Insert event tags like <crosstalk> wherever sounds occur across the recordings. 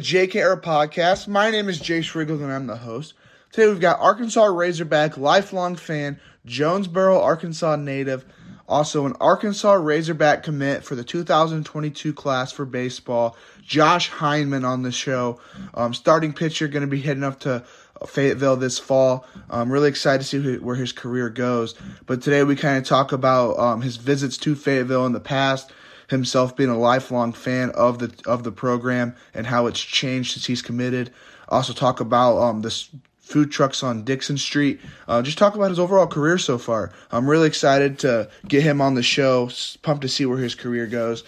JKR podcast. My name is Jay Shriggle and I'm the host. Today we've got Arkansas Razorback lifelong fan, Jonesboro, Arkansas native, also an Arkansas Razorback commit for the 2022 class for baseball, Josh Hyneman on the show. Um, starting pitcher, going to be heading up to Fayetteville this fall. I'm really excited to see who, where his career goes. But today we kind of talk about um, his visits to Fayetteville in the past himself being a lifelong fan of the of the program and how it's changed since he's committed. Also talk about um, the food trucks on Dixon Street. Uh, just talk about his overall career so far. I'm really excited to get him on the show. Pumped to see where his career goes.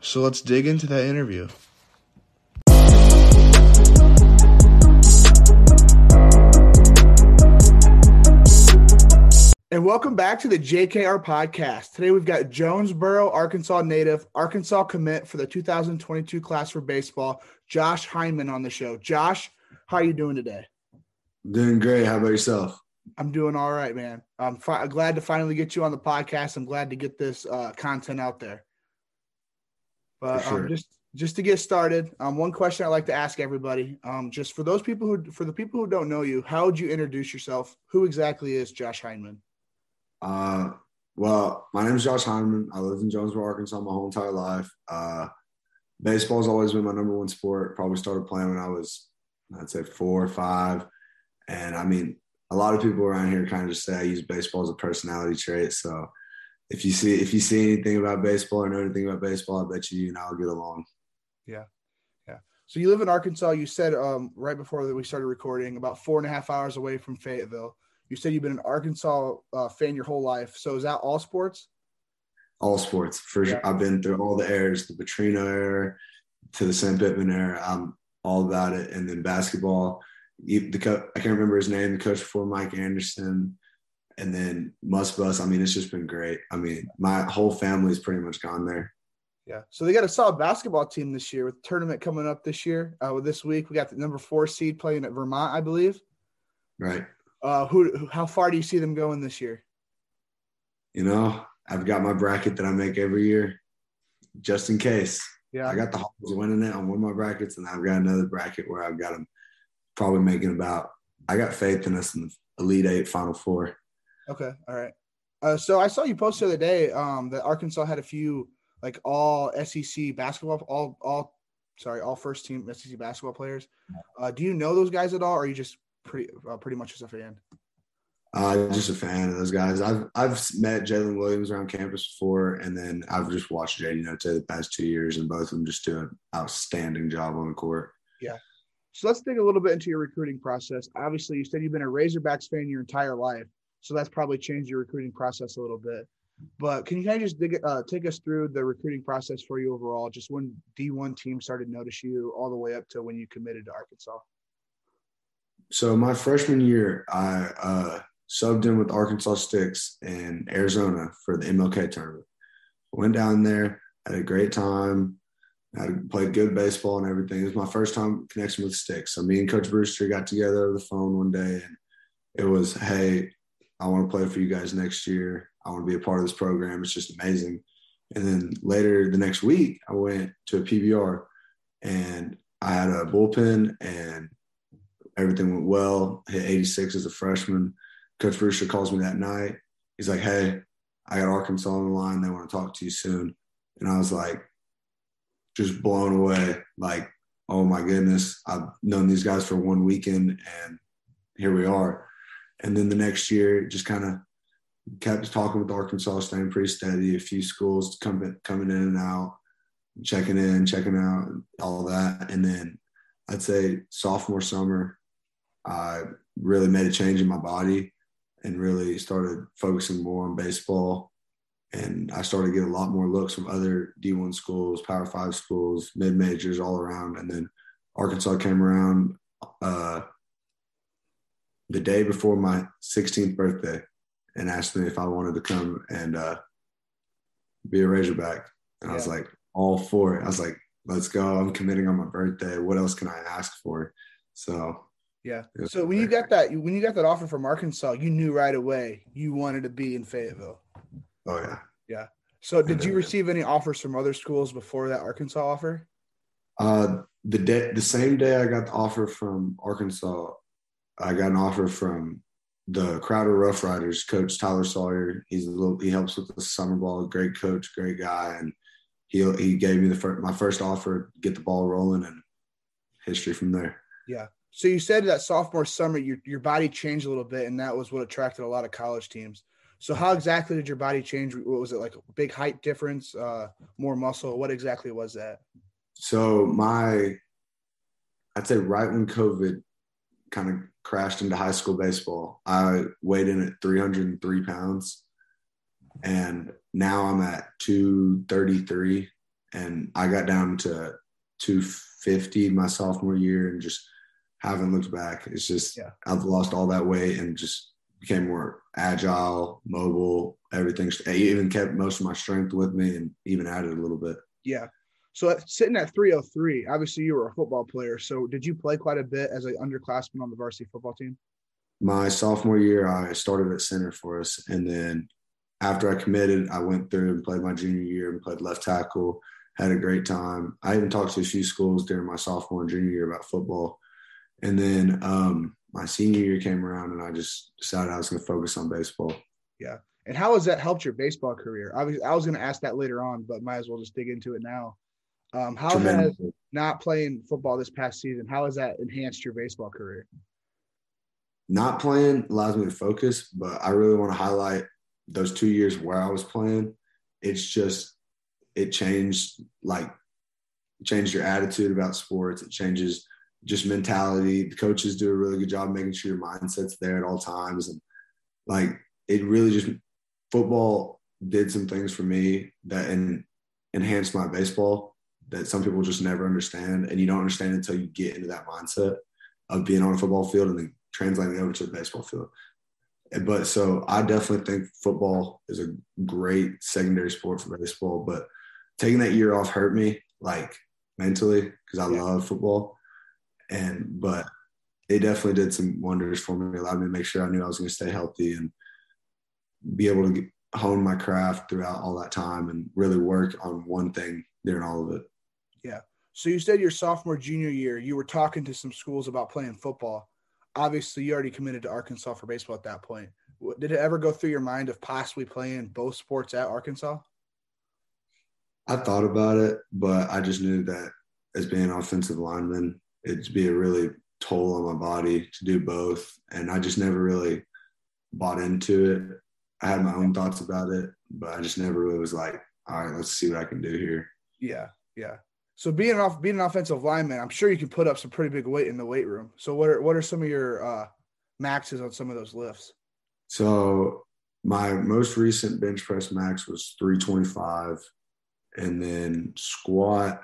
So let's dig into that interview. And welcome back to the JKR podcast. Today we've got Jonesboro, Arkansas native, Arkansas commit for the 2022 class for baseball, Josh Hyneman on the show. Josh, how are you doing today? Doing great. How about yourself? I'm doing all right, man. I'm fi- glad to finally get you on the podcast. I'm glad to get this uh, content out there. But um, sure. um, just just to get started, um, one question I like to ask everybody, um, just for those people who, for the people who don't know you, how would you introduce yourself? Who exactly is Josh Hyneman? Uh, well, my name is Josh Hyneman. I lived in Jonesboro, Arkansas my whole entire life. Uh, baseball's always been my number one sport. Probably started playing when I was, I'd say four or five. And I mean, a lot of people around here kind of just say I use baseball as a personality trait. So if you see if you see anything about baseball or know anything about baseball, I bet you and I'll get along. Yeah. Yeah. So you live in Arkansas. You said um, right before that we started recording, about four and a half hours away from Fayetteville. You said you've been an Arkansas uh, fan your whole life. So is that all sports? All sports. For yeah. I've been through all the eras, the Petrino era to the Sam Pittman era. I'm all about it. And then basketball. The co- I can't remember his name. The coach before Mike Anderson, and then Muss Bus. I mean, it's just been great. I mean, my whole family's pretty much gone there. Yeah. So they got a solid basketball team this year with tournament coming up this year. Uh, this week, we got the number four seed playing at Vermont, I believe. Right. Uh, who? How far do you see them going this year? You know, I've got my bracket that I make every year, just in case. Yeah, I got the Hawks winning it on one of my brackets, and I've got another bracket where I've got them probably making about. I got faith in us in the Elite Eight, Final Four. Okay, all right. Uh, so I saw you post the other day um, that Arkansas had a few like all SEC basketball, all all sorry, all first team SEC basketball players. Uh, do you know those guys at all, or are you just pretty uh, pretty much as a fan? Uh, just a fan of those guys. I've I've met Jaylin Williams around campus before, and then I've just watched JD Notae the past two years, and both of them just do an outstanding job on the court. Yeah. So let's dig a little bit into your recruiting process. Obviously, you said you've been a Razorbacks fan your entire life, so that's probably changed your recruiting process a little bit. But can you kind of just dig, uh, take us through the recruiting process for you overall, just when D1 team started to notice you, all the way up to when you committed to Arkansas? So my freshman year, I uh, subbed in with Arkansas Sticks in Arizona for the MLK tournament. Went down there, had a great time. I played good baseball and everything. It was my first time connecting with Sticks. So me and Coach Brewster got together over the phone one day, and it was, "Hey, I want to play for you guys next year. I want to be a part of this program. It's just amazing." And then later the next week, I went to a PBR, and I had a bullpen and everything went well. Hit 86 as a freshman. Coach Brewster calls me that night. He's like, "Hey, I got Arkansas on the line. They want to talk to you soon." And I was like, just blown away. Like, oh my goodness, I've known these guys for one weekend, and here we are. And then the next year, just kind of kept talking with Arkansas, staying pretty steady. A few schools coming coming in and out, checking in, checking out, all that. And then I'd say sophomore summer, I really made a change in my body and really started focusing more on baseball. And I started to get a lot more looks from other D1 schools, Power Five schools, mid majors all around. And then Arkansas came around uh, the day before my 16th birthday and asked me if I wanted to come and uh, be a Razorback. And yeah. I was like, all for it. I was like, let's go. I'm committing on my birthday. What else can I ask for? So yeah. So when you got that when you got that offer from Arkansas, you knew right away you wanted to be in Fayetteville. Oh yeah. Yeah. So did you receive any offers from other schools before that Arkansas offer? Uh the day the same day I got the offer from Arkansas, I got an offer from the Crowder Rough Riders coach Tyler Sawyer. He's a little he helps with the summer ball, great coach, great guy, and he he gave me the first, my first offer, get the ball rolling, and history from there. Yeah. So you said that sophomore summer, your your body changed a little bit, and that was what attracted a lot of college teams. So how exactly did your body change? What was it like? A big height difference, uh, more muscle? What exactly was that? So my, I'd say right when COVID kind of crashed into high school baseball, I weighed in at 303 pounds, and now I'm at 233, and I got down to 250 my sophomore year, and just haven't looked back. It's just yeah. I've lost all that weight and just became more agile, mobile, everything. I even kept most of my strength with me and even added a little bit. Yeah. So uh, sitting at 303, obviously you were a football player. So did you play quite a bit as an underclassman on the varsity football team? My sophomore year, I started at center for us. And then after I committed, I went through and played my junior year and played left tackle. Had a great time. I even talked to a few schools during my sophomore and junior year about football. And then um, my senior year came around, and I just decided I was going to focus on baseball. Yeah. And how has that helped your baseball career? I was I was going to ask that later on, but might as well just dig into it now. Um, how has not playing football this past season? How has that enhanced your baseball career? Not playing allows me to focus, but I really want to highlight those two years where I was playing. It's just it changed like changed your attitude about sports. It changes just mentality. The coaches do a really good job making sure your mindset's there at all times. And like it really just football did some things for me that en- enhanced my baseball that some people just never understand. And you don't understand until you get into that mindset of being on a football field and then translating over to the baseball field. But so I definitely think football is a great secondary sport for baseball. But taking that year off hurt me like mentally because I yeah. love football and but it definitely did some wonders for me. It allowed me to make sure I knew I was going to stay healthy and be able to get, hone my craft throughout all that time and really work on one thing during all of it. Yeah. So you said your sophomore junior year, you were talking to some schools about playing football. Obviously, you already committed to Arkansas for baseball at that point. Did it ever go through your mind of possibly playing both sports at Arkansas? I thought about it, but I just knew that as being an offensive lineman, it'd be a really toll on my body to do both. And I just never really bought into it. I had my own thoughts about it, but I just never really was like, all right, let's see what I can do here. Yeah, yeah. So being an off being an offensive lineman, I'm sure you can put up some pretty big weight in the weight room. So what are what are some of your uh, maxes on some of those lifts? So my most recent bench press max was 325, and then squat.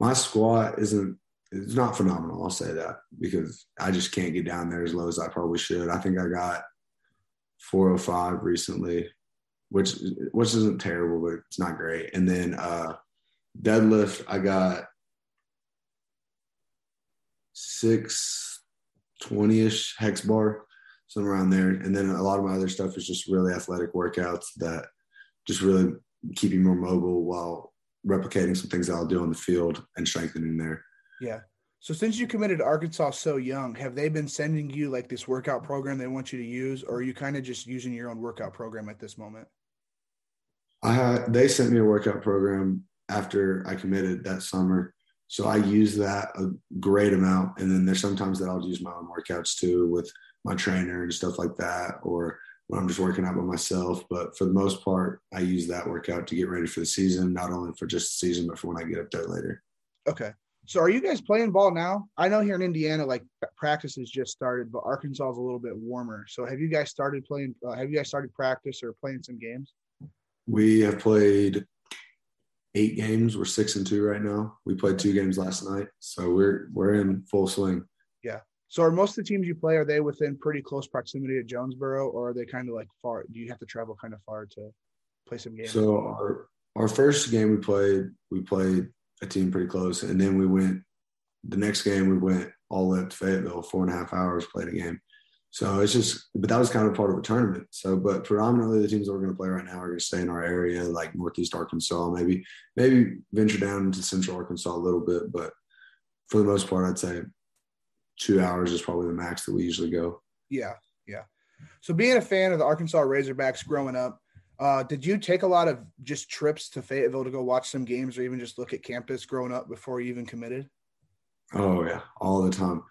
My squat isn't it's not phenomenal. I'll say that because I just can't get down there as low as I probably should. I think I got 405 recently, which which isn't terrible, but it's not great. And then uh, deadlift, I got six twenty ish hex bar, somewhere around there. And then a lot of my other stuff is just really athletic workouts that just really keep you more mobile while replicating some things that I'll do on the field and strengthening there. Yeah. So since you committed to Arkansas so young, have they been sending you like this workout program they want you to use, or are you kind of just using your own workout program at this moment? I had they sent me a workout program after I committed that summer. So I use that a great amount. And then there's sometimes that I'll use my own workouts too with my trainer and stuff like that, or when I'm just working out by myself. But for the most part, I use that workout to get ready for the season, not only for just the season, but for when I get up there later. Okay. So are you guys playing ball now? I know here in Indiana, like practice has just started, but Arkansas is a little bit warmer. So have you guys started playing? Uh, have you guys started practice or playing some games? We have played eight games. We're six and two right now. We played two games last night, so we're we're in full swing. Yeah. So are most of the teams you play are they within pretty close proximity to Jonesboro, or are they kind of like far? Do you have to travel kind of far to play some games? So our our first game we played, we played a team pretty close, and then we went. The next game we went all up to Fayetteville, four and a half hours, played a game. So it's just, but that was kind of part of a tournament. So, but predominantly the teams that we're going to play right now are going to stay in our area, like Northeast Arkansas, maybe, maybe venture down into Central Arkansas a little bit. But for the most part, I'd say two hours is probably the max that we usually go. Yeah, yeah. So, being a fan of the Arkansas Razorbacks growing up, uh, did you take a lot of just trips to Fayetteville to go watch some games, or even just look at campus growing up before you even committed? Oh yeah, all the time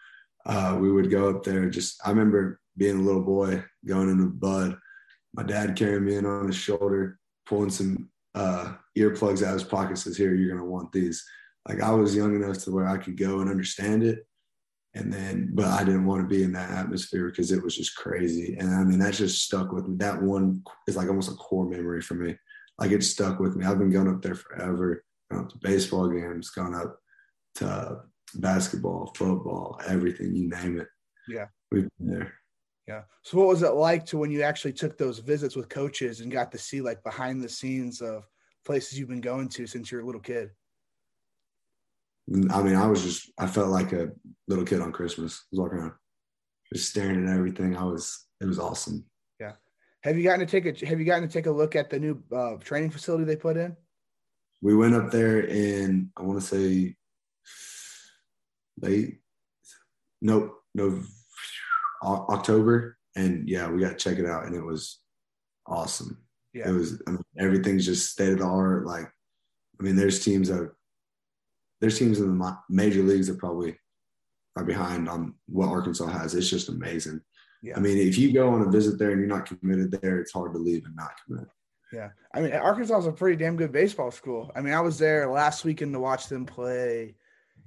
uh, we would go up there. Just I remember being a little boy going in the Bud, my dad carrying me in on his shoulder, pulling some uh, earplugs out of his pocket. Says, "Here, you're gonna want these." Like I was young enough to where I could go and understand it, and then but I didn't want to be in that atmosphere because it was just crazy. And I mean that just stuck with me. That one is like almost a core memory for me. Like it stuck with me. I've been going up there forever. Going up to baseball games, going up to basketball, football, everything, you name it. Yeah. We've been there. Yeah. So what was it like to when you actually took those visits with coaches and got to see like behind the scenes of places you've been going to since you're a little kid? I mean, I was just I felt like a little kid on Christmas. I was walking around just staring at everything. I was it was awesome. Yeah. Have you gotten to take a have you gotten to take a look at the new uh, training facility they put in? We went up there in I want to say late nope no october and yeah we got to check it out and it was awesome yeah. it was I mean, everything's just state of the art like i mean there's teams that there's teams in the major leagues that probably are behind on what arkansas has it's just amazing yeah. i mean if you go on a visit there and you're not committed there it's hard to leave and not commit yeah i mean arkansas is a pretty damn good baseball school i mean i was there last weekend to watch them play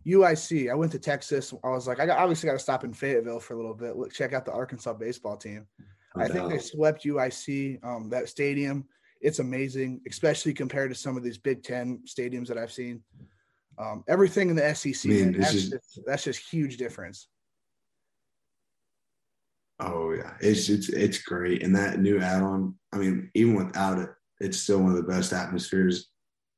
UIC. I went to Texas. I was like, I obviously got to stop in Fayetteville for a little bit. Look, check out the Arkansas baseball team. I think they swept UIC. Um, that stadium, it's amazing, especially compared to some of these Big Ten stadiums that I've seen. Um, everything in the SEC, man, that's, just, just, that's just huge difference. Oh yeah, it's it's it's great, and that new add-on. I mean, even without it, it's still one of the best atmospheres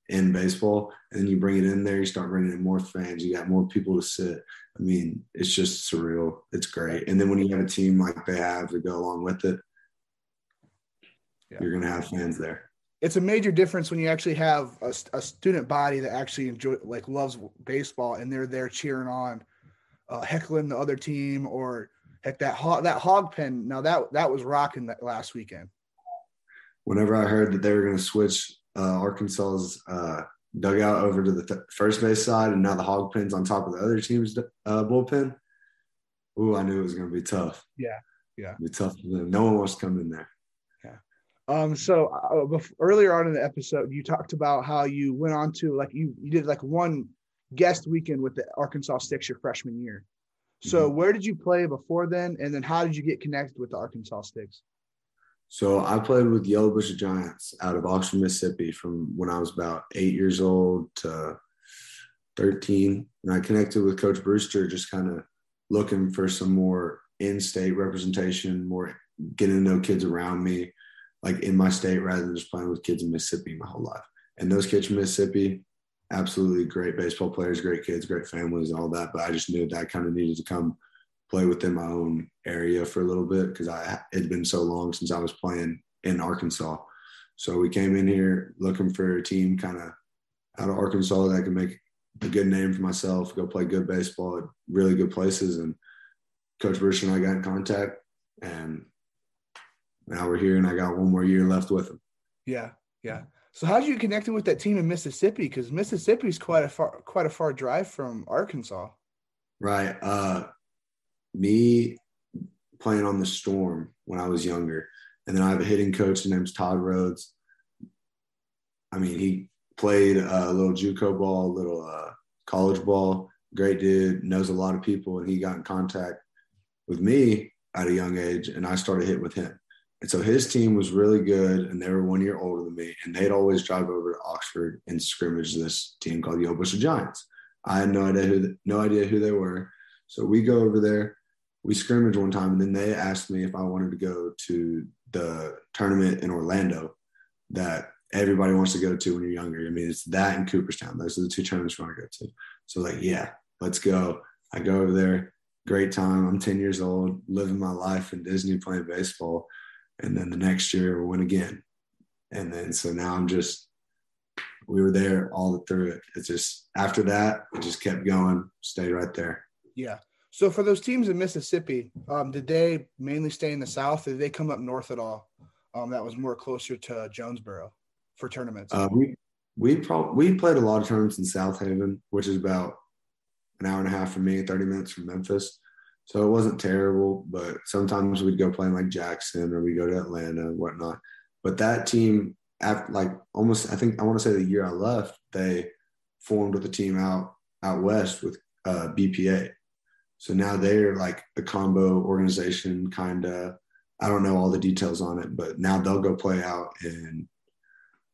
in baseball. And then you bring it in there, you start bringing in more fans, you got more people to sit. I mean, it's just surreal. It's great. And then when you have a team like they have to go along with it, yeah. you're going to have fans there. It's a major difference when you actually have a, a, student body that actually enjoy like loves baseball and they're there cheering on, uh, heckling the other team or heck that hog that hog pen. Now that that was rocking that last weekend. Whenever I heard that they were going to switch uh, Arkansas's uh, dugout over to the th- first base side, and now the hog pen's on top of the other team's uh, bullpen. Ooh, I knew it was going to be tough. Yeah, yeah, be tough for them. No one wants to come in there. Um. So uh, before, earlier on in the episode, you talked about how you went on to like you you did like one guest weekend with the Arkansas Sticks your freshman year. So mm-hmm. where did you play before then, and then how did you get connected with the Arkansas Sticks? So I played with Yalobusha Giants out of Oxford, Mississippi from when I was about eight years old to 13. And I connected with Coach Brewster just kind of looking for some more in state representation, more getting to know kids around me, like in my state, rather than just playing with kids in Mississippi my whole life. And those kids from Mississippi, absolutely great baseball players, great kids, great families, and all that. But I just knew that I kind of needed to come play within my own area for a little bit because I it had been so long since I was playing in Arkansas. So we came in here looking for a team kind of out of Arkansas that I could make a good name for myself, go play good baseball at really good places. And Coach Bush and I got in contact, and now we're here, and I got one more year left with him. Yeah, yeah. So how did you connect with that team in Mississippi? Because Mississippi is quite a far quite a far drive from Arkansas. Right. Uh, me playing on the Storm when I was younger, and then I have a hitting coach. His name's Todd Rhodes. I mean, he played a little JUCO ball, a little uh, college ball. Great dude, knows a lot of people, and he got in contact with me at a young age, and I started hitting with him. And so his team was really good, and they were one year older than me, and they'd always drive over to Oxford and scrimmage this team called the Old Giants. I had no idea who no idea who they were, so we go over there, we scrimmage one time, and then they asked me if I wanted to go to the tournament in Orlando that everybody wants to go to when you're younger. I mean, it's that and Cooperstown. Those are the two tournaments we want to go to. So like, yeah, let's go. I go over there, great time. I'm 10 years old, living my life in Disney playing baseball. And then the next year we went again. And then so now I'm just we were there all through it. It's just after that, it just kept going, stayed right there. Yeah. So for those teams in Mississippi, um, did they mainly stay in the South? Or did they come up north at all? Um, that was more closer to Jonesboro for tournaments. Uh, we we probably we played a lot of tournaments in Southaven, which is about an hour and a half from me, thirty minutes from Memphis. So it wasn't terrible, but sometimes we'd go play in like Jackson or we go to Atlanta and whatnot. But that team, after like almost, I think I want to say the year I left, they formed with a team out out west with uh, BPA. So now they're like a combo organization, kind of. I don't know all the details on it, but now they'll go play out in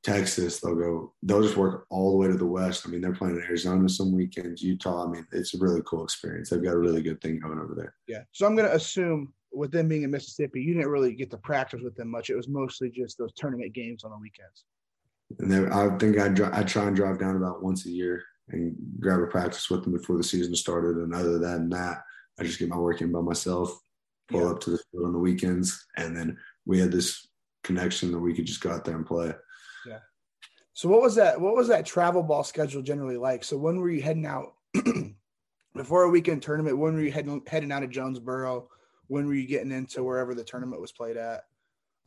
Texas. They'll go. They'll just work all the way to the west. I mean, they're playing in Arizona some weekends, Utah. I mean, it's a really cool experience. They've got a really good thing going over there. Yeah. So I'm going to assume with them being in Mississippi, you didn't really get to practice with them much. It was mostly just those tournament games on the weekends. And then I think I I try and drive down about once a year and grab a practice with them before the season started. And other than that, I just get my work in by myself, pull yeah. up to the field on the weekends, and then we had this connection that we could just go out there and play. Yeah. So what was that? What was that travel ball schedule generally like? So when were you heading out <clears throat> before a weekend tournament? When were you heading heading out of Jonesboro? When were you getting into wherever the tournament was played at?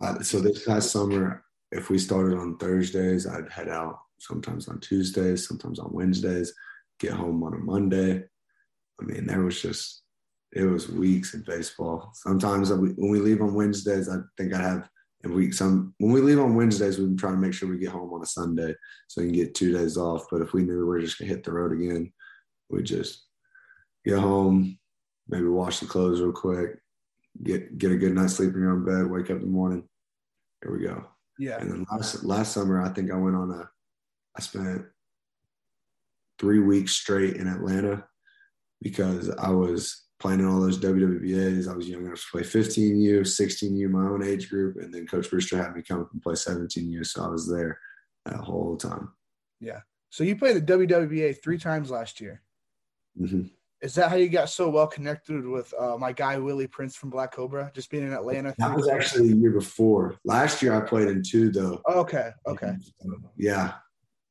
Uh, so this past summer, if we started on Thursdays, I'd head out sometimes on Tuesdays, sometimes on Wednesdays, get home on a Monday. I mean, there was just it was weeks in baseball. Sometimes when we leave on Wednesdays, I think I have and we some when we leave on Wednesdays, we try to make sure we get home on a Sunday so we can get two days off. But if we knew we were just gonna hit the road again, we just get home, maybe wash the clothes real quick, get get a good night's sleep in your own bed, wake up in the morning. Here we go. Yeah. And then last last summer, I think I went on a I spent three weeks straight in Atlanta because I was playing in all those WWBAs. I was young enough to play 15U, 16U, my own age group, and then Coach Brewster had me come up and play 17U, so I was there that whole time. Yeah. So you played the WWBA three times last year. Mm-hmm. Is that how you got so well connected with uh, my guy Willie Prince from Black Cobra? Just being in Atlanta. That was actually the year before. Last year I played in two though. okay. Okay. Yeah,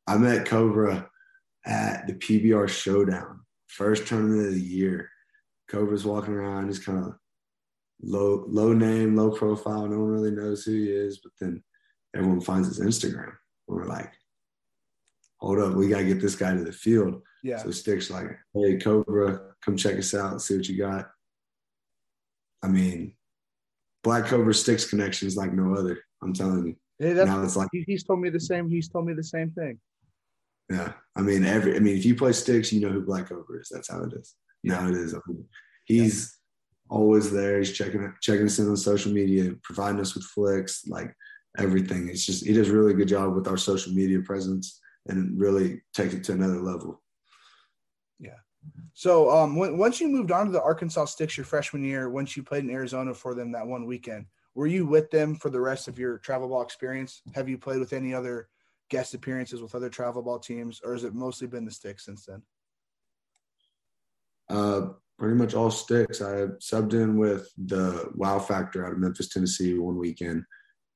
I met Cobra at the PBR Showdown, first tournament of the year. Cobra's walking around. He's kind of low, low name, low profile. No one really knows who he is. But then everyone finds his Instagram. we're like, hold up, we gotta get this guy to the field. Yeah. So Stick's like, hey, Cobra, come check us out, see what you got. I mean, Black Cobra Sticks connection is like no other. I'm telling you. Yeah, that's, now it's like he's told me the same. He's told me the same thing. Yeah, I mean, every. I mean, if you play Sticks, you know who Black Cobra is. That's how it is. Now it is. he's yeah. always there. He's checking checking us in on social media, providing us with flicks, like everything. It's just he does a really good job with our social media presence and really takes it to another level. Yeah. So um, when, once you moved on to the Arkansas Sticks your freshman year, once you played in Arizona for them that one weekend, were you with them for the rest of your travel ball experience? Have you played with any other guest appearances with other travel ball teams, or has it mostly been the Sticks since then? Uh, pretty much all sticks. I subbed in with the Wow Factor out of Memphis, Tennessee, one weekend,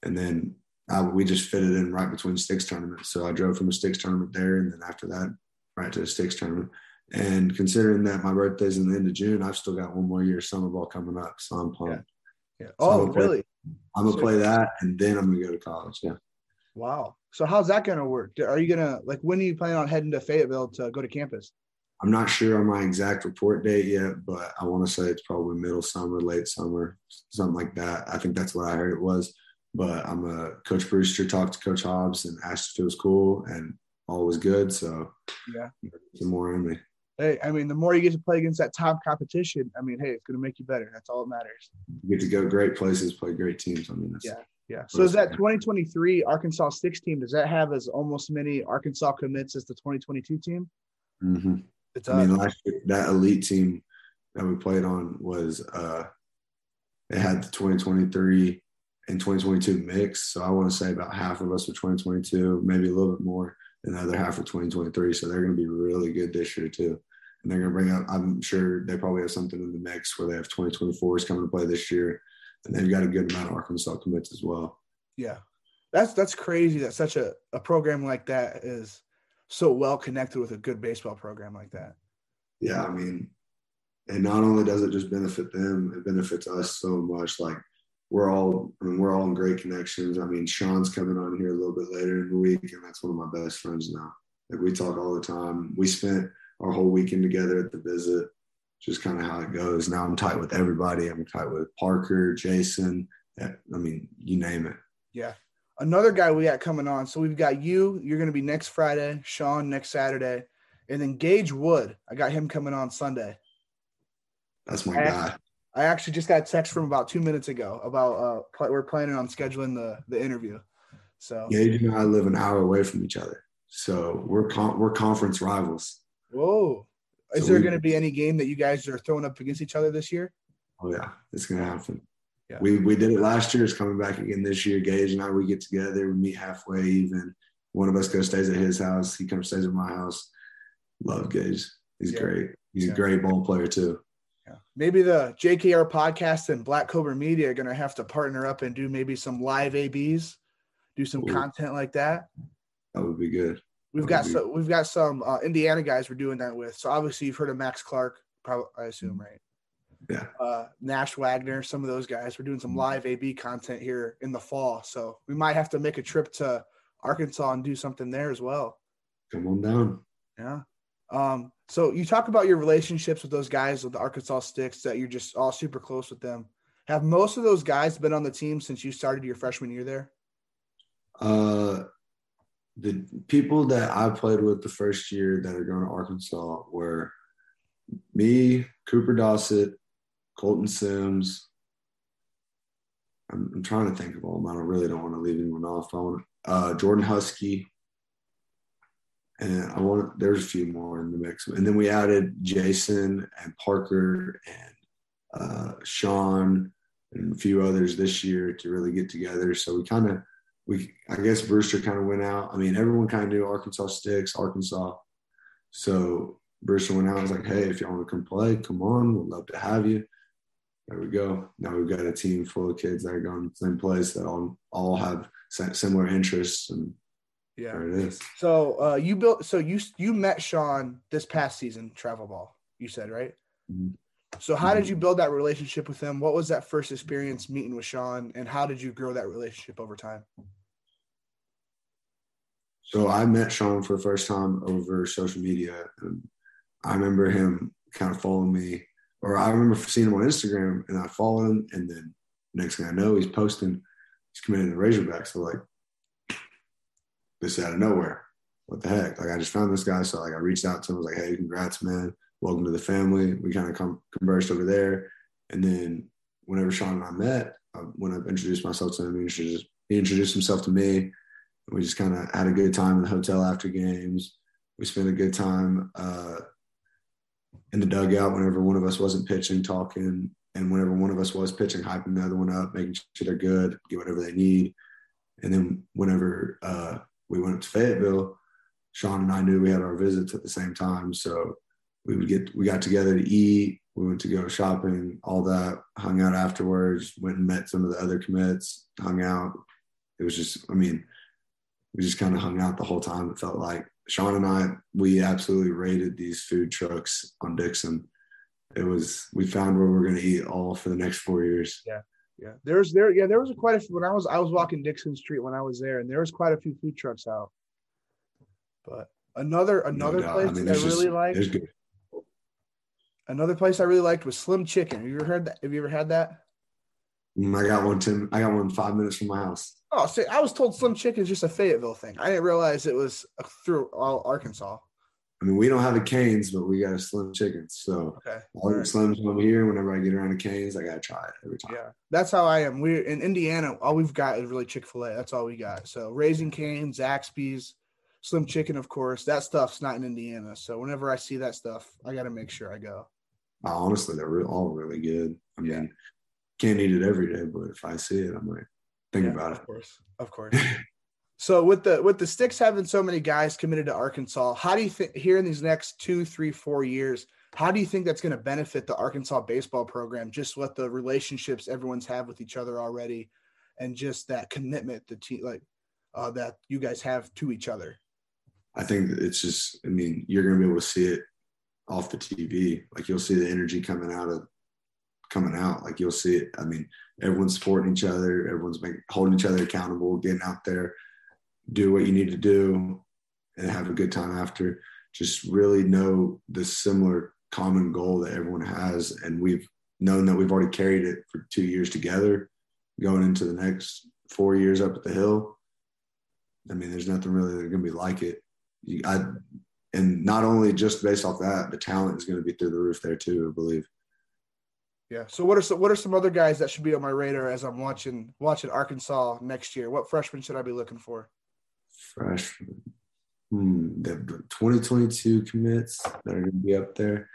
and then I, we just fitted in right between sticks tournaments. So I drove from a sticks tournament there, and then after that, right to the sticks tournament. And considering that my birthday's in the end of June, I've still got one more year of summer ball coming up, so I'm pumped. Yeah. yeah. Oh, so really? I'm gonna play that, and then I'm gonna go to college. Yeah. Wow. So how's that gonna work? Are you gonna like when are you planning on heading to Fayetteville to go to campus? I'm not sure on my exact report date yet, but I want to say it's probably middle summer, late summer, something like that. I think that's what I heard it was. But I'm a Coach Brewster talked to Coach Hobbs and asked if it was cool, and all was good. So yeah, some more in me. Hey, I mean, the more you get to play against that top competition, I mean, hey, it's going to make you better. That's all that matters. You get to go great places, play great teams. I mean, that's, Yeah. Yeah. So is that 2023 Arkansas Sticks team? Does that have as almost many Arkansas commits as the 2022 team? mhm. It's I mean, last year, that elite team that we played on was uh, it had the 2023 and 2022 mix. So I want to say about half of us were 2022, maybe a little bit more, and the other half were 2023. So they're going to be really good this year too. And they're going to bring up. I'm sure they probably have something in the mix where they have 2024s coming to play this year, and they've got a good amount of Arkansas commits as well. yeah. That's that's crazy that such a, a program like that is so well connected with a good baseball program like that. yeah, I mean, and not only does it just benefit them, it benefits us so much. Like we're all, I mean, we're all in great connections. I mean, Sean's coming on here a little bit later in the week, and that's one of my best friends now. Like we talk all the time. We spent our whole weekend together at the visit. Just kind of how it goes. Now I'm tight with everybody. I'm tight with Parker, Jason. Eh, I mean, you name it. Yeah. Another guy we got coming on. So we've got you. You're going to be next Friday. Sean next Saturday, and then Gage Wood. I got him coming on Sunday. That's my I- guy. I actually just got a text from about two minutes ago about uh pl- we're planning on scheduling the the interview. So Gage and I live an hour away from each other, so we're con- we're conference rivals. whoa. Is So there we- going to be any game that you guys are throwing up against each other this year? Oh yeah, it's gonna happen. Yeah. We we did it last year. It's coming back again this year. Gage and I we get together. We meet halfway. Even one of us goes stays at his house. He comes stays at my house. Love Gage. He's Yeah. great. He's Yeah. a great ball player too. Yeah. Maybe the JKR podcast and Black Cobra Media are going to have to partner up and do maybe some live ABs, do some Ooh. content like that. That would be good. We've got so we've got some uh, Indiana guys we're doing that with. So obviously you've heard of Max Clark, probably I assume, right? Yeah. Uh, Nash Wagner, some of those guys. We're doing some Mhm. live AB content here in the fall, so we might have to make a trip to Arkansas and do something there as well. Come on down. Yeah. Um, so you talk about your relationships with those guys with the Arkansas Sticks that you're just all super close with them. Have most of those guys been on the team since you started your freshman year there? Uh, the people that I played with the first year that are going to Arkansas were me, Cooper Dossett, Colton Sims. I'm, I'm trying to think of all of them. I don't really don't want to leave anyone off. I want uh, Jordan Husky, and I want there's a few more in the mix. And then we added Jason and Parker and uh, Sean and a few others this year to really get together. So we kind of we I guess Brewster kind of went out. I mean, everyone kind of knew Arkansas sticks, Arkansas. So Brewster went out and was like, hey, if y'all want to come play, come on. We'd love to have you. There we go. Now we've got a team full of kids that are going to the same place that all all have similar interests, and Yeah. there it is. So uh, you built. So you you met Sean this past season, travel ball. You said right. Mhm. So how did Mhm. you build that relationship with him? What was that first experience meeting with Sean, and how did you grow that relationship over time? So I met Sean for the first time over social media. And I remember him kind of following me, or I remember seeing him on Instagram and I followed him. And then next thing I know, he's posting, he's committed to Razorbacks. So like, this out of nowhere. What the heck? Like I just found this guy. So like I reached out to him, I was like, hey, congrats, man. Welcome to the family. We kind of conversed over there. And then whenever Sean and I met, uh, when I introduced myself to him, he introduced, he introduced himself to me we just kind of had a good time in the hotel after games. We spent a good time uh, in the dugout whenever one of us wasn't pitching, talking, and whenever one of us was pitching, hyping the other one up, making sure they're good, get whatever they need. And then whenever uh, we went up to Fayetteville, Sean and I knew we had our visits at the same time, so we would get we got together to eat. We went to go shopping, all that. Hung out afterwards. Went and met some of the other commits. Hung out. It was just, I mean, we just kind of hung out the whole time. It felt like Sean and I, we absolutely raided these food trucks on Dixon. It was, we found where we're going to eat all for the next four years. Yeah, yeah. there's there. Yeah, there was a quite a few when I was I was walking Dixon Street when I was there, and there was quite a few food trucks out. But another No another doubt. place I mean, I there's really just- liked. good. Another place I really liked was Slim Chicken. Have you ever heard that? Have you ever had that? Mm, I got one, Tim. I got one five minutes from my house. Oh, see, I was told Slim Chicken is just a Fayetteville thing. I didn't realize it was through all Arkansas. I mean, we don't have a Canes, but we got a Slim Chickens. So Okay. all the Slims over here. Whenever I get around to Canes, I gotta try it every time. Yeah, that's how I am. We're in Indiana. All we've got is really Chick Fil A. That's all we got. So Raising Cane's, Zaxby's, Slim Chicken, of course. That stuff's not in Indiana. So whenever I see that stuff, I got to make sure I go. Honestly, they're all really good. I mean, can't eat it every day, but if I see it, I might think Yeah, about it. Of course, of <laughs> course. so with the with the sticks having so many guys committed to Arkansas, how do you think here in these next two, three, four years? How do you think that's going to benefit the Arkansas baseball program? Just what the relationships everyone's have with each other already, and just that commitment the team like uh, that you guys have to each other. I think it's just, I mean, you're going to be able to see it off the TV. Like you'll see the energy coming out of, coming out. Like you'll see it. I mean, everyone's supporting each other. Everyone's making, holding each other accountable, getting out there, do what you need to do and have a good time after. Just really know the similar common goal that everyone has. And we've known that we've already carried it for two years together going into the next four years up at the hill. I mean, there's nothing really going to be like it. I, and not only just based off that, the talent is going to be through the roof there too. I believe. Yeah. So what are some what are some other guys that should be on my radar as I'm watching watching Arkansas next year? What freshmen should I be looking for? Freshman, hmm, the 2022 commits that are going to be up there.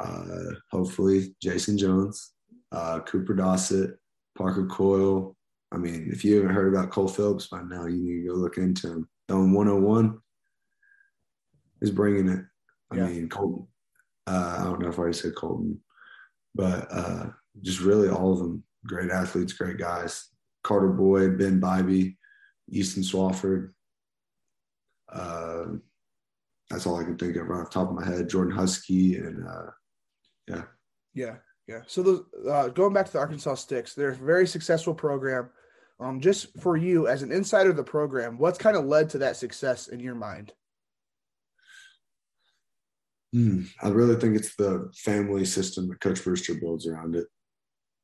Uh, hopefully, Jason Jones, uh, Cooper Dossett, Parker Coyle. I mean, if you haven't heard about Cole Phillips by now, you need to go look into him. Throwing 101 is bringing it. I Yeah. mean, Colton. Uh, I don't know if I already said Colton, but uh, just really all of them great athletes, great guys. Carter Boyd, Ben Bybee, Easton Swafford. Uh, that's all I can think of right off the top of my head. Jordan Husky and uh, yeah. Yeah, yeah. So those uh, going back to the Arkansas Sticks, they're a very successful program. Um, just for you as an insider of the program, what's kind of led to that success in your mind? Hmm, I really think it's the family system that Coach Brewster builds around it.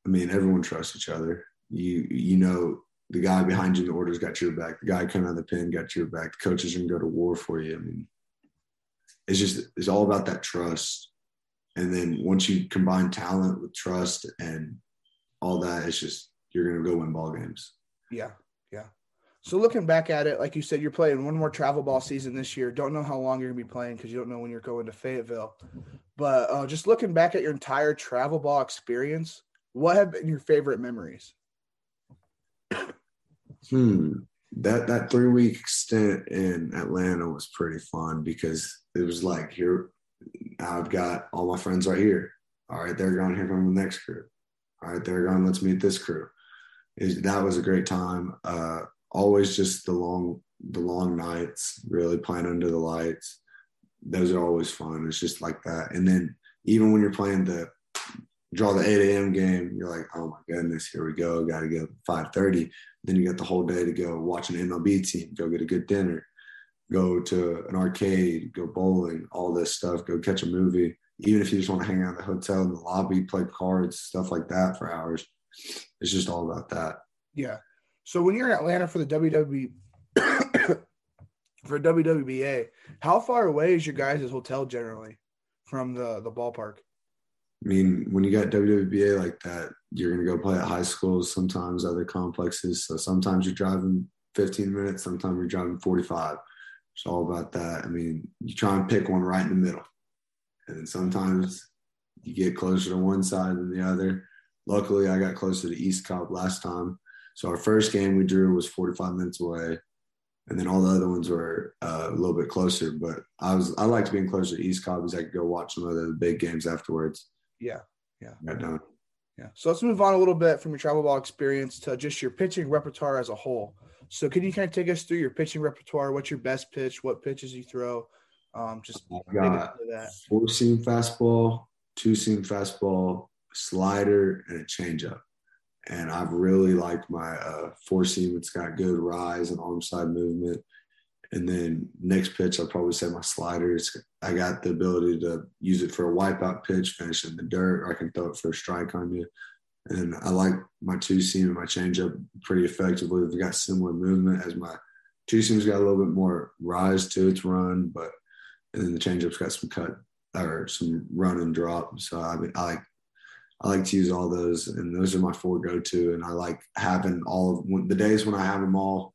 I mean, everyone trusts each other. You you know the guy behind you in the order's got your back. The guy coming out of the pen got your back. The coaches can go to war for you. I mean, it's just it's all about that trust. And then once you combine talent with trust and all that, it's just you're gonna go win ball games. Yeah, yeah. So looking back at it, like you said, you're playing one more travel ball season this year. Don't know how long you're gonna be playing because you don't know when you're going to Fayetteville. But uh, just looking back at your entire travel ball experience, what have been your favorite memories? Hmm. That that three week stint in Atlanta was pretty fun because it was like here I've got all my friends right here. All right, they're gone. Here come the next crew. All right, they're gone. Let's meet this crew. That was a great time. Uh, always just the long the long nights, really playing under the lights. Those are always fun. It's just like that. And then even when you're playing the draw the 8 a.m. game, you're like, oh my goodness, here we go. Got to go 5:30. Then you got the whole day to go watch an MLB team, go get a good dinner, go to an arcade, go bowling, all this stuff, go catch a movie. Even if you just want to hang out in the hotel in the lobby, play cards, stuff like that for hours. It's just all about that. Yeah. So when you're in Atlanta for the WWE <coughs> for WWBA, how far away is your guys' hotel generally from the the ballpark? I mean, when you got WWBA like that, you're to go play at high schools, sometimes other complexes. So sometimes you're driving 15 minutes, sometimes you're driving 45. It's all about that. I mean, you try and pick one right in the middle. And then sometimes you get closer to one side than the other. Luckily, I got closer to East Cobb last time. So our first game we drew was 45 minutes away. And then all the other ones were uh, a little bit closer. But I was I liked being closer to East Cobb because I could go watch some of the big games afterwards. Yeah. Yeah. Got done. Yeah. So let's move on a little bit from your travel ball experience to just your pitching repertoire as a whole. So can you kind of take us through your pitching repertoire? What's your best pitch? What pitches you throw? Um, just I've got that. four seam fastball, two seam fastball, slider, and a changeup. And I've really liked my uh, four seam. It's got good rise and arm side movement. And then next pitch, I'll probably say my sliders. I got the ability to use it for a wipeout pitch, finish in the dirt, or I can throw it for a strike on you. And I like my two seam and my changeup pretty effectively. They've got similar movement as my two seams got a little bit more rise to its run, but and then the changeup's got some cut or some run and drop. So I I like I like to use all those, and those are my four go to. And I like having all of when, the days when I have them all.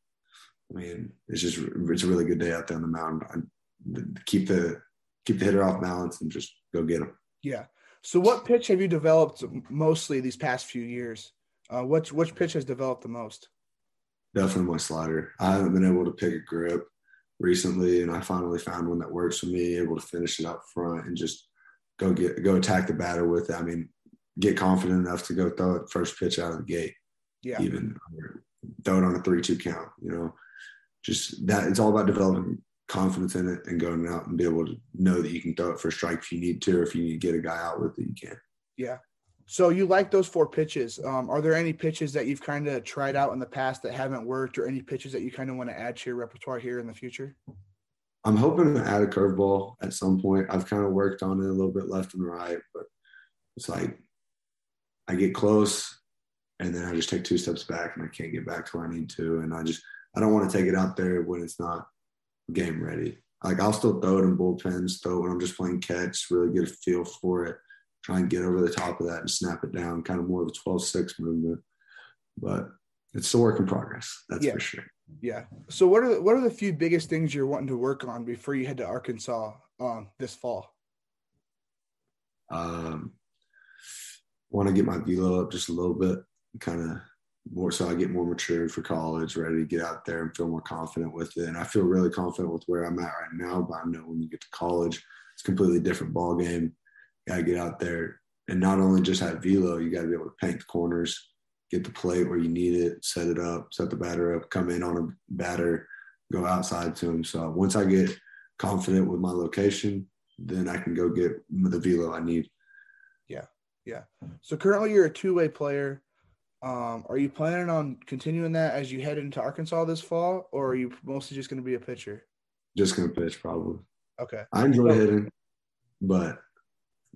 I mean, it's just it's a really good day out there on the mound. I, keep the keep the hitter off balance and just go get them. Yeah. So, what pitch have you developed mostly these past few years? Uh, which which pitch has developed the most? Definitely my slider. I haven't been able to pick a grip recently, and I finally found one that works for me. Able to finish it up front and just go get go attack the batter with it. I mean, get confident enough to go throw it first pitch out of the gate. Yeah. Even throw it on a three-two count. You know, just that. It's all about developing confidence in it and going out and be able to know that you can throw it for a strike if you need to, or if you need to get a guy out with it, you can. Yeah. So you like those four pitches. Um, are there any pitches that you've kind of tried out in the past that haven't worked, or any pitches that you kind of want to add to your repertoire here in the future? I'm hoping to add a curveball at some point. I've kind of worked on it a little bit left and right, but it's like I get close and then I just take two steps back and I can't get back to where I need to. And I just I don't want to take it out there when it's not game ready. Like I'll still throw it in bullpens, throw it when I'm just playing catch, really get a feel for it, try and get over the top of that and snap it down, kind of more of a 12-6 movement. But it's still work in progress, that's yeah. for sure. Yeah. So what are the, what are the few biggest things you're wanting to work on before you head to Arkansas um, this fall? Um, want to get my velo up just a little bit, kind of more so I get more matured for college, ready to get out there and feel more confident with it. And I feel really confident with where I'm at right now, but I know when you get to college, it's completely different ball game. You gotta get out there and not only just have velo, you gotta be able to paint the corners, get the plate where you need it, set it up, set the batter up, come in on a batter, go outside to him. So once I get confident with my location, then I can go get the velo I need. Yeah. So currently you're a two-way player um, are you planning on continuing that as you head into Arkansas this fall, or are you mostly just going to be a pitcher? Just going to pitch, probably. Okay. I enjoy hitting, but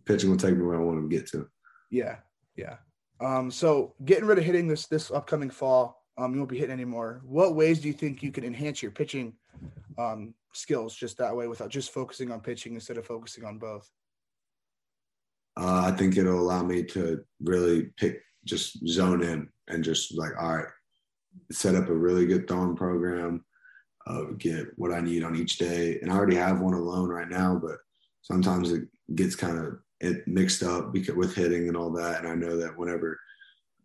pitching will take me where I want to get to. Yeah, yeah. Um, so getting rid of hitting this this upcoming fall, um, you won't be hitting anymore. What ways do you think you can enhance your pitching um, skills just that way, without just focusing on pitching instead of focusing on both? Uh, I think it'll allow me to really pick just zone in and just like, all right, set up a really good throwing program, uh, get what I need on each day. And I already have one alone right now, but sometimes it gets kind of it mixed up because with hitting and all that. And I know that whenever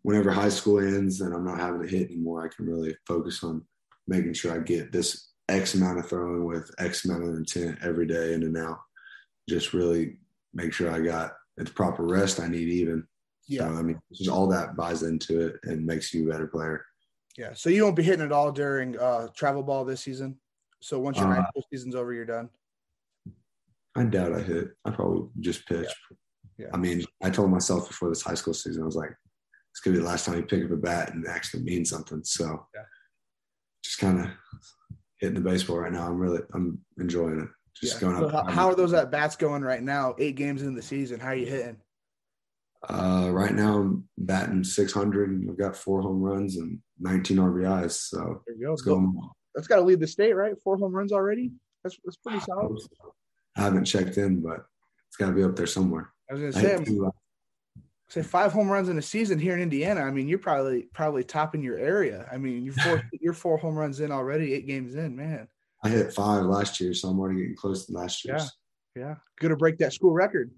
whenever high school ends and I'm not having to hit anymore, I can really focus on making sure I get this X amount of throwing with X amount of intent every day in and out. Just really make sure I got the proper rest I need even yeah. So, I mean, just all that buys into it and makes you a better player. Yeah. So you won't be hitting it all during uh, travel ball this season. So once your uh, season's over, you're done. I doubt I hit. I probably just pitch. Yeah. yeah. I mean, I told myself before this high school season, I was like, it's gonna be the last time you pick up a bat and actually mean something. So yeah. just kind of hitting the baseball right now. I'm really I'm enjoying it. Just yeah. going so up. How, how are those at bats going right now? Eight games into the season. How are you hitting? Uh, right now, I'm batting 600 and I've got four home runs and 19 RBIs. So there you go. That's got to lead the state, right? Four home runs already. That's that's pretty solid. I haven't checked in, but it's got to be up there somewhere. I was gonna say, uh, say five home runs in a season here in Indiana. I mean, you're probably probably topping your area. I mean, you're four <laughs> you're four home runs in already, eight games in, man. I hit five last year, so I'm already getting close to last year's. Yeah, yeah, gonna break that school record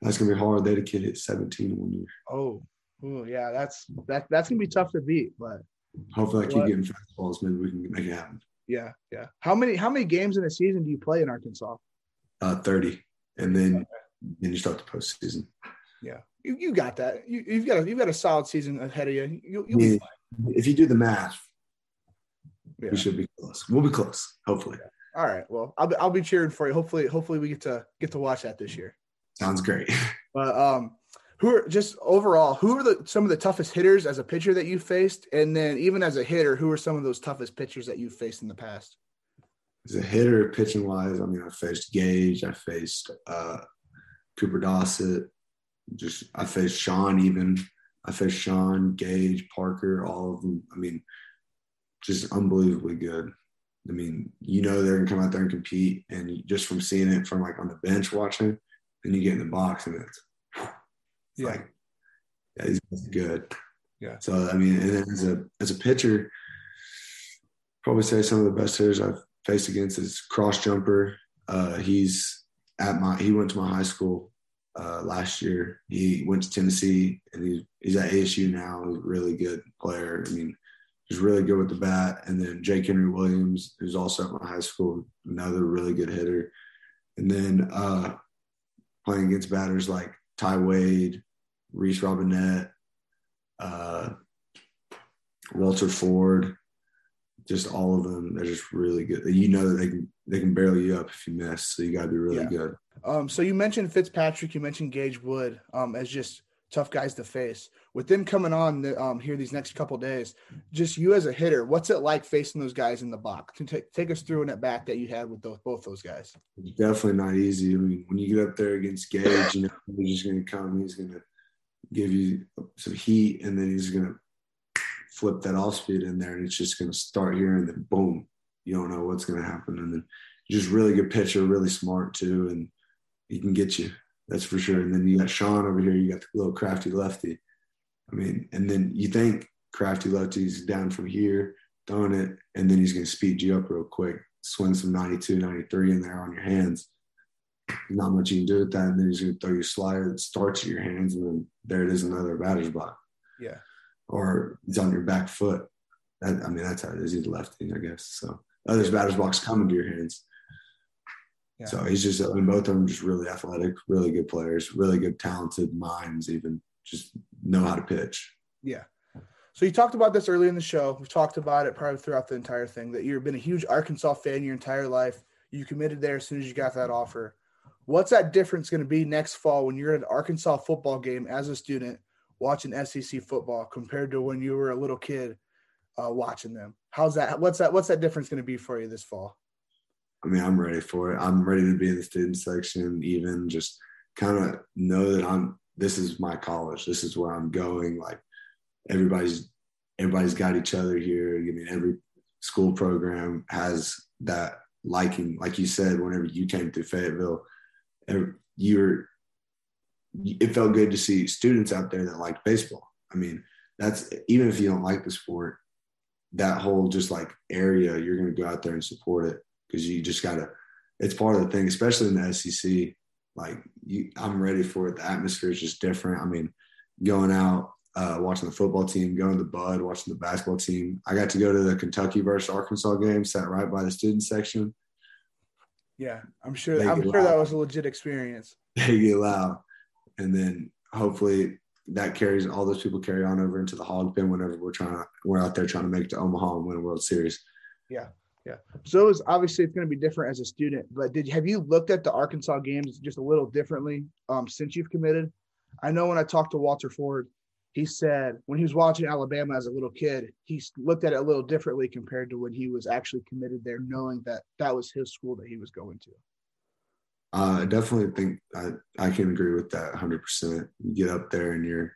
that's gonna be hard. They had a kid hit 17 one year. Oh, oh yeah, that's that that's gonna be tough to beat. But hopefully, I keep getting fastballs. Maybe we can make it happen. Yeah, yeah. How many how many games in a season do you play in Arkansas? Uh, 30, and then okay. then you start the postseason. Yeah, you, you got that. You, have got a, you've got a solid season ahead of you. you yeah. If you do the math, yeah. we should be close. We'll be close, hopefully. All right. Well, I'll be, I'll be cheering for you. Hopefully, hopefully we get to get to watch that this year. Sounds great. <laughs> But um, who are just overall, who are the some of the toughest hitters as a pitcher that you faced, and then even as a hitter, who are some of those toughest pitchers that you faced in the past? As a hitter, pitching wise, I mean, I faced Gage, I faced uh, Cooper Dossett, just I faced Sean even. I faced Sean, Gage, Parker, all of them. I mean, just unbelievably good. I mean, you know they're gonna come out there and compete, and just from seeing it from like on the bench watching, then you get in the box and it's, it's Yeah. like, yeah, he's good. Yeah. So I mean, and then as a as a pitcher, probably say some of the best hitters I've faced against is cross jumper. Uh, he's at my he went to my high school uh, last year. He went to Tennessee and he, he's at ASU now. He's a really good player. I mean, he's really good with the bat. And then Jake Henry Williams, who's also at my high school, another really good hitter. And then uh, playing against batters like Ty Wade, Reese Robinette, uh, Walter Ford, just all of them. They're just really good. You know that they can they can barrel you up if you miss, so you got to be really Yeah. good. Um, so you mentioned Fitzpatrick, you mentioned Gage Wood um, as just tough guys to face. With them coming on the, um, here these next couple days, just you as a hitter, what's it like facing those guys in the box? Take take us through an at bat that you had with those, both those guys. Definitely not easy. I mean, when you get up there against Gage, you know he's just going to come. He's going to give you some heat, and then he's going to flip that off speed in there, and it's just going to start here, and then boom, you don't know what's going to happen, and then just really good pitcher, really smart too, and he can get you. That's for sure. And then you got Sean over here. You got the little crafty lefty. I mean, and then you think crafty lefty's down from here, throwing it, and then he's going to speed you up real quick, swing some 92, 93 in there on your hands. Not much you can do with that. And then he's going to throw your slider that starts at your hands, and then there it is, another batter's block. Yeah. Or he's on your back foot. That, I mean, that's how it is. He's lefty, I guess. So oh, other batter's blocks coming to your hands. Yeah. So he's just, I mean, both of them just really athletic, really good players, really good, talented minds, even just know how to pitch. Yeah. So you talked about this earlier in the show. We've talked about it probably throughout the entire thing that you've been a huge Arkansas fan your entire life. You committed there as soon as you got that offer. What's that difference going to be next fall when you're at an Arkansas football game as a student watching SEC football compared to when you were a little kid uh, watching them? How's that? What's that? What's that difference going to be for you this fall? I mean, I'm ready for it. I'm ready to be in the student section, even just kind of know that I'm, this is my college. This is where I'm going. Like everybody's, everybody's got each other here. I mean, every school program has that liking. Like you said, whenever you came through Fayetteville, you're, it felt good to see students out there that like baseball. I mean, that's even if you don't like the sport, that whole just like area, you're going to go out there and support it because you just gotta. It's part of the thing, especially in the SEC. Like you, I'm ready for it. The atmosphere is just different. I mean, going out, uh, watching the football team, going to the Bud, watching the basketball team. I got to go to the Kentucky versus Arkansas game, sat right by the student section. Yeah, I'm sure. Make I'm sure that was a legit experience. <laughs> They get loud, and then hopefully that carries all those people carry on over into the hog pen whenever we're trying to we're out there trying to make it to Omaha and win a World Series. So it was obviously it's going to be different as a student, but did have you looked at the Arkansas games just a little differently um, since you've committed? I know when I talked to Walter Ford, he said when he was watching Alabama as a little kid, he looked at it a little differently compared to when he was actually committed there, knowing that that was his school that he was going to. Uh, I definitely think I, I can agree with that 100%. You get up there and you're,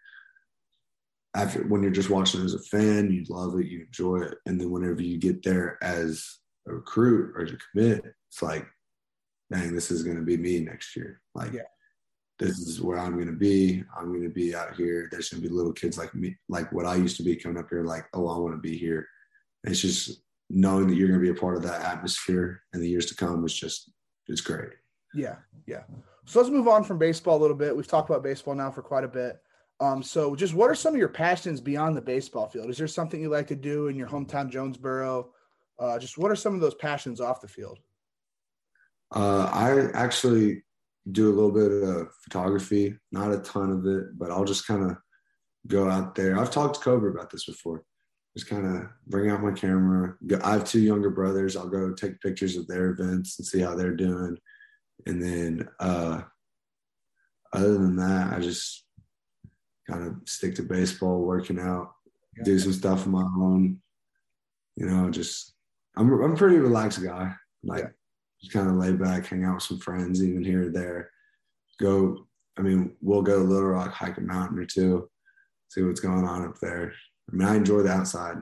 after when you're just watching as a fan, you love it, you enjoy it. And then whenever you get there as a recruit or to commit, it's like, dang, this is going to be me next year. Like, Yeah. this is where I'm going to be. I'm going to be out here. There's going to be little kids like me, like what I used to be coming up here, like, oh, I want to be here. And it's just knowing that you're going to be a part of that atmosphere in the years to come is just, it's great. Yeah, yeah. So let's move on from baseball a little bit. We've talked about baseball now for quite a bit. Um, so just what are some of your passions beyond the baseball field? Is there something you like to do in your hometown, Jonesboro? Uh, just what are some of those passions off the field? Uh, I actually do a little bit of photography, not a ton of it, but I'll just kind of go out there. I've talked to Cobra about this before. Just kind of bring out my camera. I have two younger brothers. I'll go take pictures of their events and see how they're doing. And then, uh, other than that, I just kind of stick to baseball, working out, do some stuff of my own. You know, just I'm I'm a pretty relaxed guy. Like Yeah. just kind of lay back, hang out with some friends, even here or there. Go. I mean, we'll go to Little Rock, hike a mountain or two, see what's going on up there. I mean, I enjoy the outside.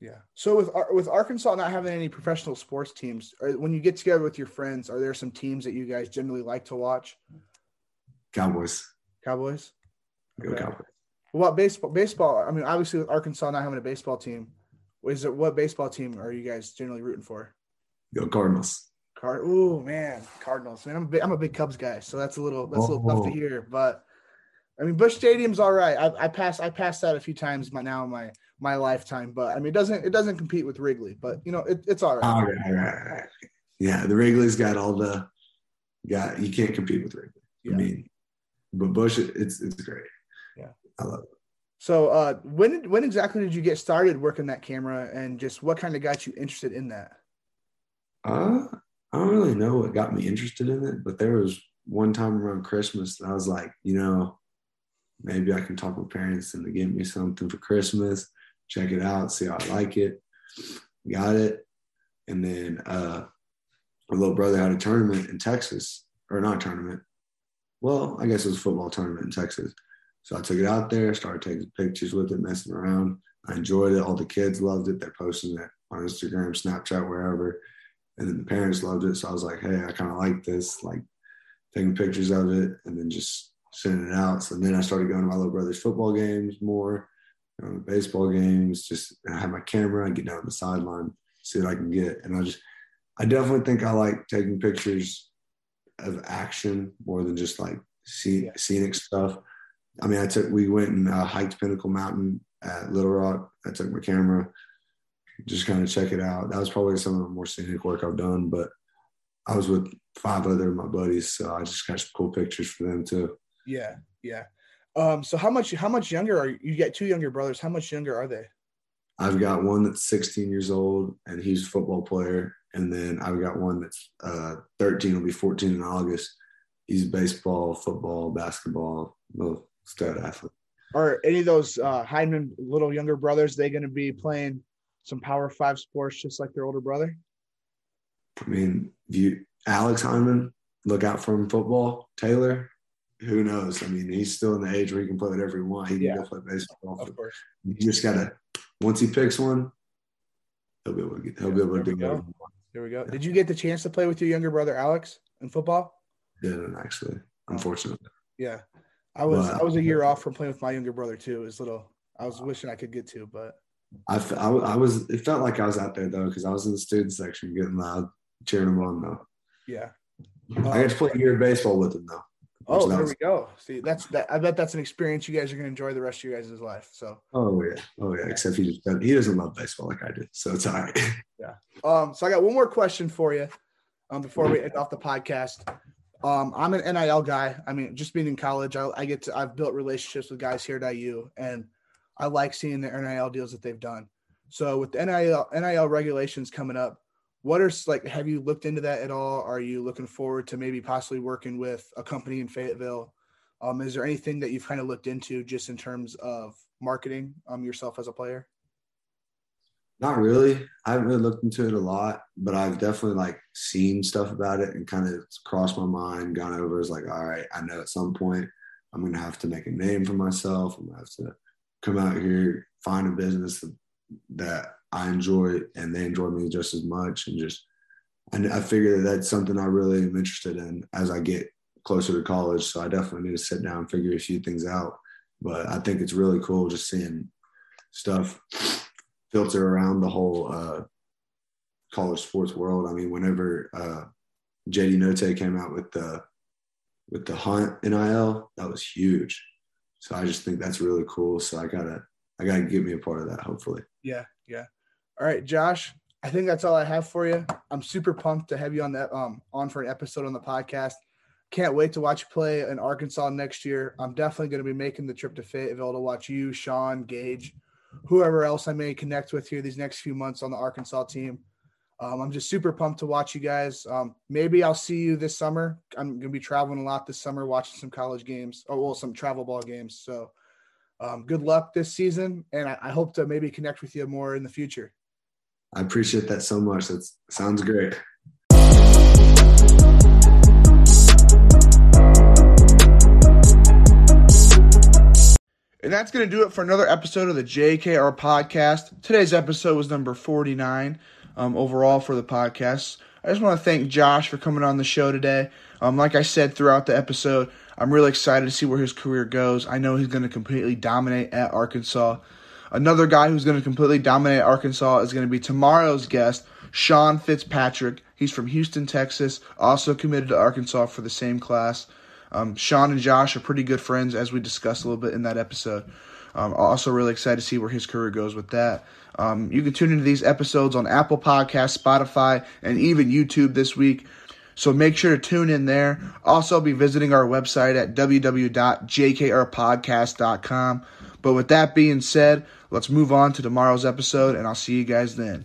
Yeah. So with with Arkansas not having any professional sports teams, when you get together with your friends, are there some teams that you guys generally like to watch? Cowboys. Cowboys. Go. Cowboys. What about baseball? Baseball. I mean, obviously with Arkansas not having a baseball team, is it what baseball team are you guys generally rooting for? Go Cardinals. Card. Oh man, Cardinals. Man, I'm a big, I'm a big Cubs guy, so that's a little that's a little tough to oh. hear. But I mean, Busch Stadium's all right. I, I passed I passed that a few times my now in my my lifetime, but I mean, it doesn't it doesn't compete with Wrigley, but you know, it, it's all right. All right, right, right. Yeah, the Wrigley's got all the got you can't compete with Wrigley. Yeah. I mean, but Busch, it's it's great. Yeah, I love it. So, uh, when when exactly did you get started working that camera, and just what kind of got you interested in that? Uh, I don't really know what got me interested in it, but there was one time around Christmas that I was like, you know, maybe I can talk with parents and to get me something for Christmas, check it out, see how I like it. Got it. And then uh, my little brother had a tournament in Texas, or not tournament. Well, I guess it was a football tournament in Texas. So I took it out there, started taking pictures with it, messing around. I enjoyed it. All the kids loved it. They're posting it on Instagram, Snapchat, wherever. And then the parents loved it. So I was like, hey, I kind of like this, like taking pictures of it and then just sending it out. So then I started going to my little brother's football games more, going to baseball games, just I have my camera, I get down to the sideline, see what I can get. And I just, I definitely think I like taking pictures of action more than just like scenic stuff. I mean, I took, we went and uh, hiked Pinnacle Mountain at Little Rock. I took my camera just kind of check it out. That was probably some of the more scenic work I've done, but I was with five other of my buddies, so I just got some cool pictures for them too. Yeah, yeah. Um, so how much how much younger are you? You got two younger brothers. How much younger are they? I've got one that's 16 years old and he's a football player, and then I've got one that's uh, 13. Will be 14 in August. He's baseball, football, basketball, little stud athlete. Are any of those uh, Hyneman little younger brothers? They going to be playing some Power Five sports just like their older brother? I mean, you Alex Hyneman, look out for him football. Taylor, who knows? I mean, he's still in the age where he can play whatever he wants. He can yeah. go play baseball. Of course. You just gotta once he picks one, he'll be able to get, he'll yeah, be able to do it. There we go. Did you get the chance to play with your younger brother Alex in football? Didn't actually, unfortunately. Yeah, I was I was a year off from playing with my younger brother too. It was little. I was wishing I could get to, but I, I, I was it felt like I was out there though because I was in the student section getting loud, cheering them on though. Yeah, I got to play a year of baseball with them though. Oh, there we go. See, that's that. I bet that's an experience you guys are going to enjoy the rest of your guys' life. So. Oh yeah, oh yeah. Except he just he doesn't love baseball like I do, so it's all right. <laughs> Yeah. Um. So I got one more question for you, um, before we end off the podcast. Um, I'm an NIL guy. I mean, just being in college, I, I get to I've built relationships with guys here at IU, and I like seeing the NIL deals that they've done. So with the NIL NIL regulations coming up, what are like have you looked into that at all? Are you looking forward to maybe possibly working with a company in Fayetteville? Um, is there anything that you've kind of looked into just in terms of marketing um, yourself as a player? Not really. I haven't really looked into it a lot, but I've definitely like seen stuff about it and kind of crossed my mind, gone over as like, all right, I know at some point I'm gonna have to make a name for myself. I'm gonna have to come out here, find a business that I enjoy and they enjoy me just as much. And just, and I figure that that's something I really am interested in as I get closer to college. So I definitely need to sit down and figure a few things out. But I think it's really cool just seeing stuff filter around the whole uh, college sports world. I mean, whenever uh, JD Notae came out with the with the hunt NIL, that was huge. So I just think that's really cool. So I gotta I gotta get me a part of that, hopefully. Yeah, yeah. All right, Josh. I think that's all I have for you. I'm super pumped to have you on that um on for an episode on the podcast. Can't wait to watch you play in Arkansas next year. I'm definitely going to be making the trip to Fayetteville to watch you, Sean, Gage, whoever else I may connect with here these next few months on the Arkansas team. Um, I'm just super pumped to watch you guys. Um, maybe I'll see you this summer. I'm to be traveling a lot this summer, watching some college games, or well, some travel ball games. So, um, good luck this season, and I, I, hope to maybe connect with you more in the future. I appreciate that so much. That sounds great. And that's going to do it for another episode of the JKR podcast. Today's episode was number 49 um, overall for the podcast. I just want to thank Josh for coming on the show today. Um, like I said throughout the episode, I'm really excited to see where his career goes. I know he's going to completely dominate at Arkansas. Another guy who's going to completely dominate Arkansas is going to be tomorrow's guest, Sean Fitzpatrick. He's from Houston, Texas, also committed to Arkansas for the same class. Um, Sean and Josh are pretty good friends, as we discussed a little bit in that episode. Um, also, really excited to see where his career goes with that. Um, you can tune into these episodes on Apple Podcasts, Spotify, and even YouTube this week. So make sure to tune in there. Also, be visiting our website at www.jkrpodcast.com. But with that being said, let's move on to tomorrow's episode, and I'll see you guys then.